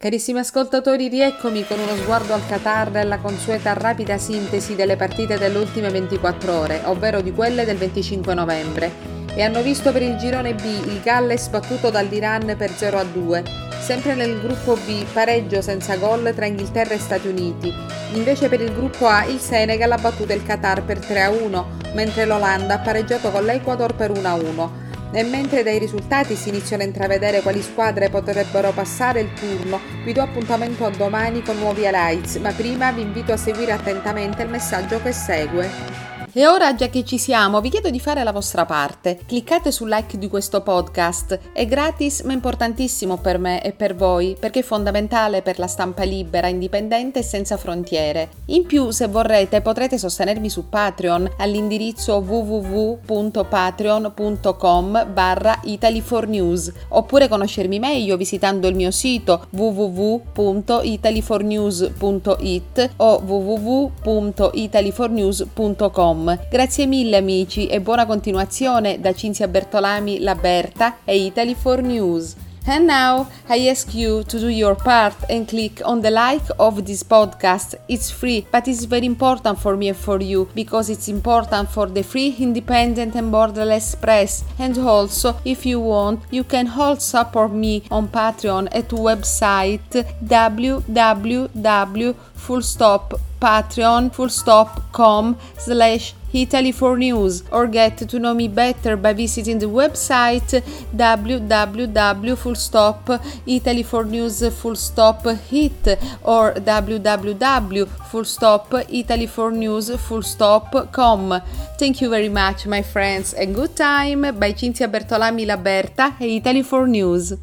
Carissimi ascoltatori, rieccomi con uno sguardo al Qatar e la consueta rapida sintesi delle partite delle ultime 24 ore, ovvero di quelle del 25 novembre. E hanno visto per il girone B il Galles battuto dall'Iran per 0 a 2. Sempre nel gruppo B pareggio senza gol tra Inghilterra e Stati Uniti. Invece per il gruppo A il Senegal ha battuto il Qatar per 3 a 1, mentre l'Olanda ha pareggiato con l'Ecuador per 1 a 1. E mentre dai risultati si iniziano a intravedere quali squadre potrebbero passare il turno, vi do appuntamento a domani con nuovi highlights, ma prima vi invito a seguire attentamente il messaggio che segue. E ora, già che ci siamo, vi chiedo di fare la vostra parte. Cliccate sul like di questo podcast. È gratis ma importantissimo per me e per voi, perché è fondamentale per la stampa libera, indipendente e senza frontiere. In più, se vorrete, potrete sostenermi su Patreon all'indirizzo www.patreon.com barra Italy4News oppure conoscermi meglio visitando il mio sito www.italy4news.it o www.italy4news.com Grazie mille amici e buona continuazione da Cinzia Bertolami, La Berta e Italy 4 News. And now I ask you to do your part and click on the like of this podcast. It's free, but it's very important for me and for you because it's important for the free, independent, and borderless press. And also, if you want, you can also support me on Patreon at website www.fullstop patreon fullstop.com slash Italy for News or get to know me better by visiting the website www.fullstop.italyfornews.fullstop.hit or www.fullstop.italyfornews.fullstop.com. Thank you very much, my friends, and good time by Cinzia Bertolami Laberta e Italy for News.